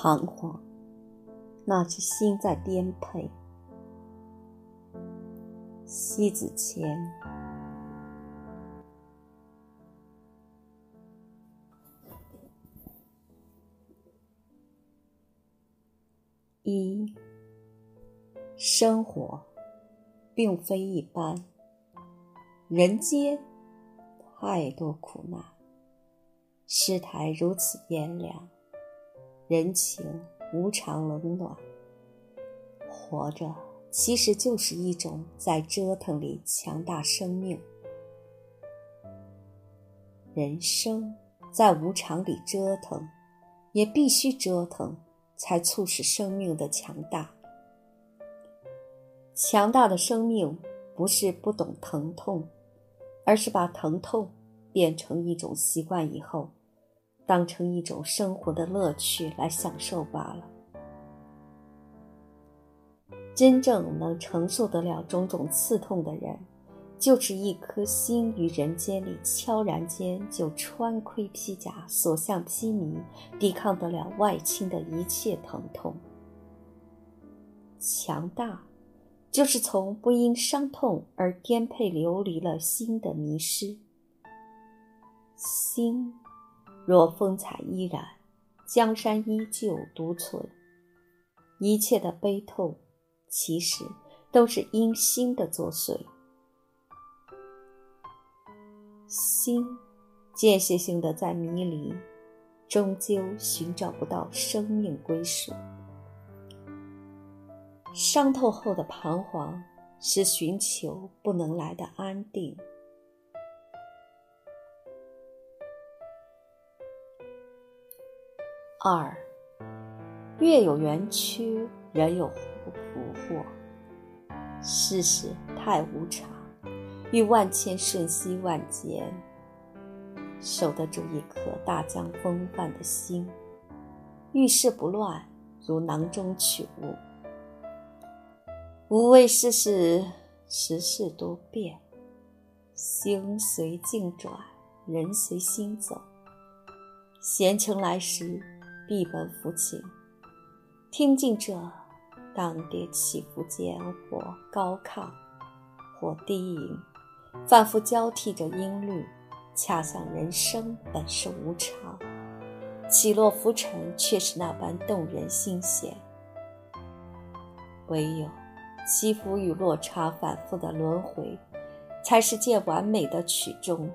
彷徨，那是心在颠沛。西子谦。一，生活并非一般，人间太多苦难，世态如此炎凉，人情无常冷暖，活着其实就是一种在折腾里强大生命。人生在无常里折腾，也必须折腾。才促使生命的强大。强大的生命不是不懂疼痛，而是把疼痛变成一种习惯以后，当成一种生活的乐趣来享受罢了。真正能承受得了种种刺痛的人。就是一颗心于人间里，悄然间就穿盔披甲，所向披靡，抵抗得了外侵的一切疼痛。强大，就是从不因伤痛而颠沛流离了心的迷失。心若风采依然，江山依旧独存。一切的悲痛，其实都是因心的作祟。心间歇性的在迷离，终究寻找不到生命归属。伤透后的彷徨，是寻求不能来的安定。二，月有圆缺，人有福祸，世事太无常。遇万千瞬息万劫，守得住一颗大江风范的心，遇事不乱，如囊中取物。无畏世事，时事多变，心随境转，人随心走。闲情来时，闭门抚琴，听尽这当跌起伏间，或高亢，或低吟。反复交替着音律，恰像人生本是无常，起落浮沉却是那般动人心弦。唯有起伏与落差反复的轮回，才是见完美的曲终。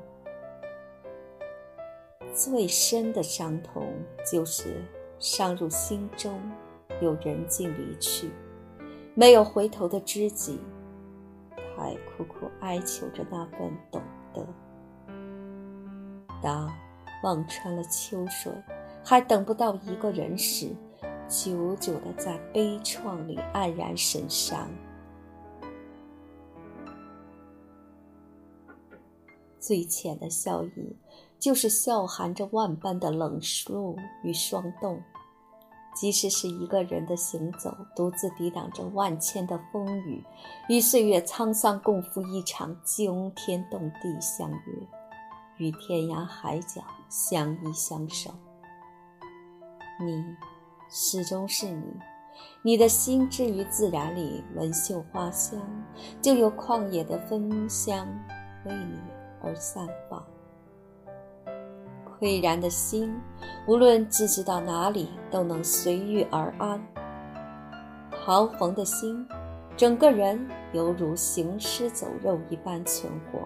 最深的伤痛，就是伤入心中，有人尽离去，没有回头的知己。还苦苦哀求着那份懂得。当望穿了秋水，还等不到一个人时，久久的在悲怆里黯然神伤。最浅的笑意，就是笑含着万般的冷肃与霜冻。即使是一个人的行走，独自抵挡着万千的风雨，与岁月沧桑共赴一场惊天动地相约，与天涯海角相依相守。你始终是你，你的心置于自然里，闻嗅花香，就有旷野的芬香为你而散放。喟然的心，无论寄居到哪里，都能随遇而安。彷徨的心，整个人犹如行尸走肉一般存活。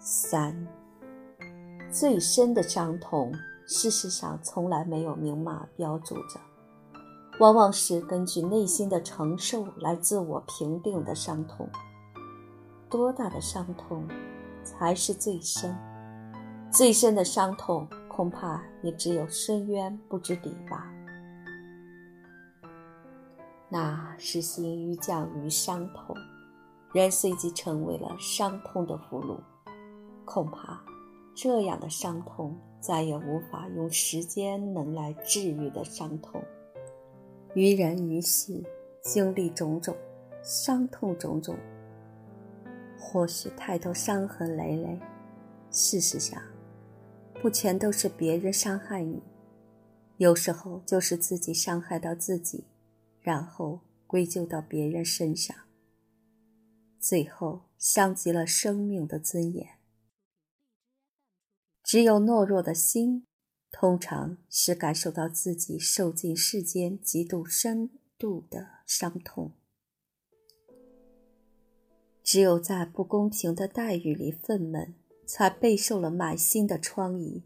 三，最深的伤痛，事实上从来没有明码标注着，往往是根据内心的承受来自我评定的伤痛。多大的伤痛？才是最深、最深的伤痛，恐怕也只有深渊不知底吧。那是心于降于伤痛，人随即成为了伤痛的俘虏。恐怕这样的伤痛，再也无法用时间能来治愈的伤痛。于人于事，经历种种，伤痛种种。或许太多伤痕累累，事实上，不全都是别人伤害你，有时候就是自己伤害到自己，然后归咎到别人身上，最后伤及了生命的尊严。只有懦弱的心，通常是感受到自己受尽世间极度深度的伤痛。只有在不公平的待遇里愤懑，才备受了满心的疮痍。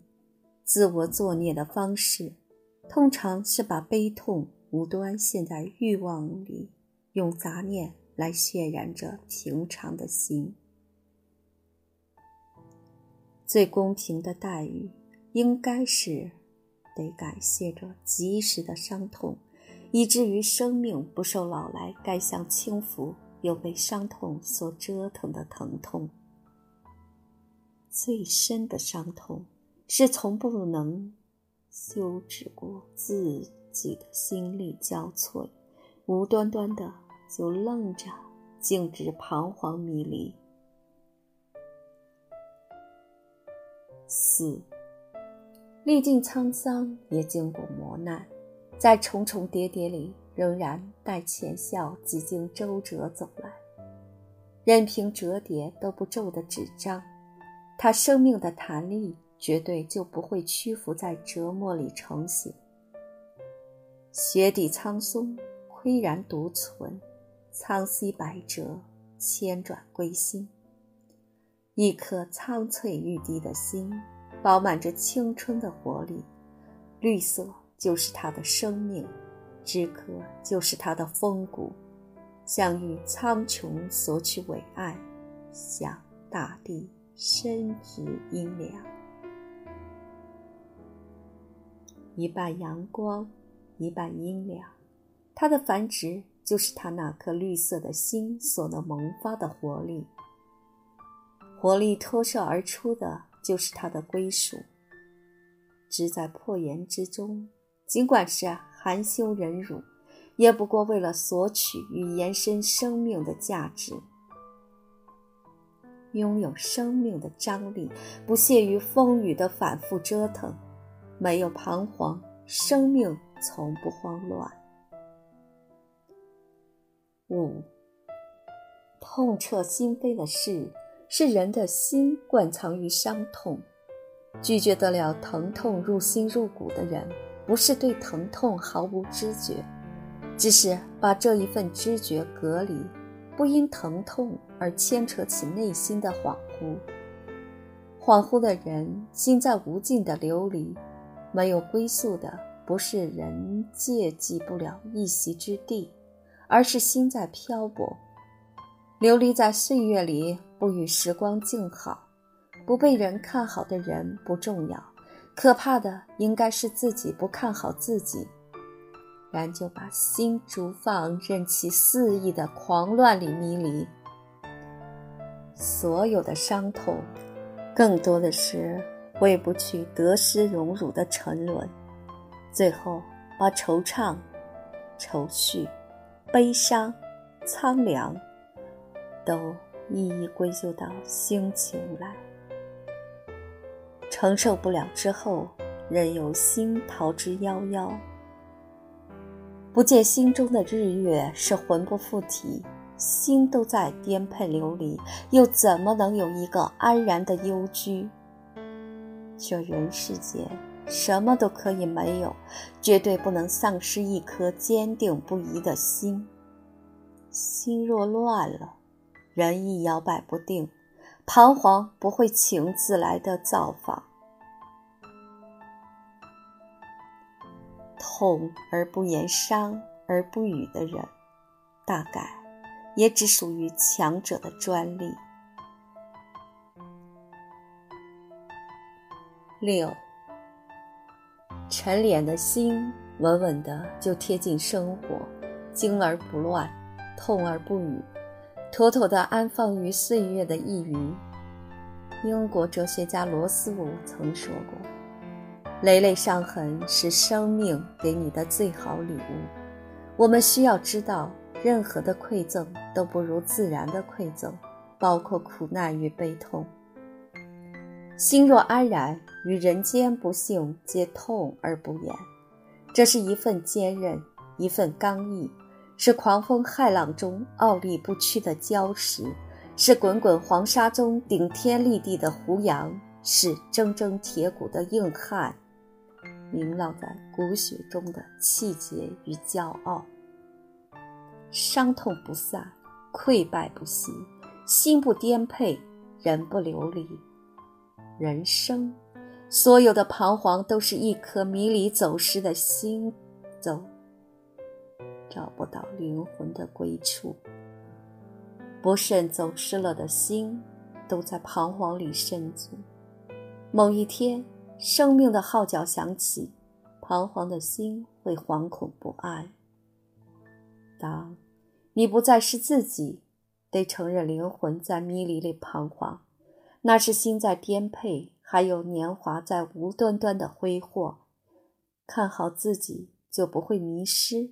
自我作孽的方式，通常是把悲痛无端陷在欲望里，用杂念来渲染着平常的心。最公平的待遇，应该是得感谢着及时的伤痛，以至于生命不受老来该享轻浮。有被伤痛所折腾的疼痛，最深的伤痛是从不能休止过自己的心力交瘁，无端端的就愣着，径直彷徨迷离。四，历尽沧桑，也经过磨难，在重重叠叠里。仍然带浅笑，几经周折走来，任凭折叠都不皱的纸张，他生命的弹力绝对就不会屈服在折磨里成型。雪底苍松，岿然独存；苍溪百折，千转归心。一颗苍翠欲滴的心，饱满着青春的活力，绿色就是它的生命。知可就是他的风骨，想与苍穹索取伟岸，向大地伸直阴凉。一半阳光，一半阴凉，它的繁殖就是他那颗绿色的心所能萌发的活力。活力脱射而出的就是它的归属。只在破岩之中，尽管是。含羞忍辱，也不过为了索取与延伸生命的价值。拥有生命的张力，不屑于风雨的反复折腾，没有彷徨，生命从不慌乱。五，痛彻心扉的事，是人的心惯藏于伤痛，拒绝得了疼痛入心入骨的人。不是对疼痛毫无知觉，只是把这一份知觉隔离，不因疼痛而牵扯起内心的恍惚。恍惚的人心在无尽的流离，没有归宿的不是人界及不了一席之地，而是心在漂泊，流离在岁月里，不与时光静好，不被人看好的人不重要。可怕的应该是自己不看好自己，然就把心逐放，任其肆意的狂乱里迷离。所有的伤痛，更多的是挥不去得失荣辱的沉沦，最后把惆怅、愁绪、悲伤、苍凉，都一一归咎到心情来。承受不了之后，任由心逃之夭夭。不见心中的日月，是魂不附体，心都在颠沛流离，又怎么能有一个安然的幽居？这人世间，什么都可以没有，绝对不能丧失一颗坚定不移的心。心若乱了，人亦摇摆不定。彷徨不会情自来的造访，痛而不言，伤而不语的人，大概也只属于强者的专利。六，沉敛的心，稳稳的就贴近生活，惊而不乱，痛而不语。妥妥的安放于岁月的一隅。英国哲学家罗斯伍曾说过：“累累伤痕是生命给你的最好礼物。”我们需要知道，任何的馈赠都不如自然的馈赠，包括苦难与悲痛。心若安然，于人间不幸皆痛而不言。这是一份坚韧，一份刚毅，是狂风骇浪中傲立不屈的礁石，是滚滚黄沙中顶天立地的胡杨，是铮铮铁骨的硬汉，铭烙在骨血中的气节与骄傲。伤痛不散，溃败不息，心不颠沛，人不流离。人生。所有的彷徨都是一颗迷离走失的心，走找不到灵魂的归处。不慎走失了的心，都在彷徨里深足。某一天，生命的号角响起，彷徨的心会惶恐不安。当你不再是自己，得承认灵魂在迷离里彷徨，那是心在颠沛。还有年华在无端端的挥霍，看好自己就不会迷失。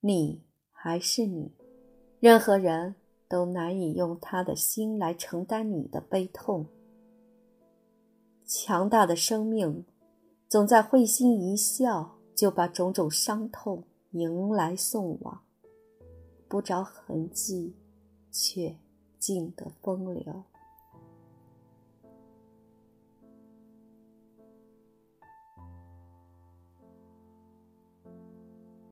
你还是你，任何人都难以用他的心来承担你的悲痛。强大的生命，总在会心一笑就把种种伤痛迎来送往，不着痕迹，却静得风流。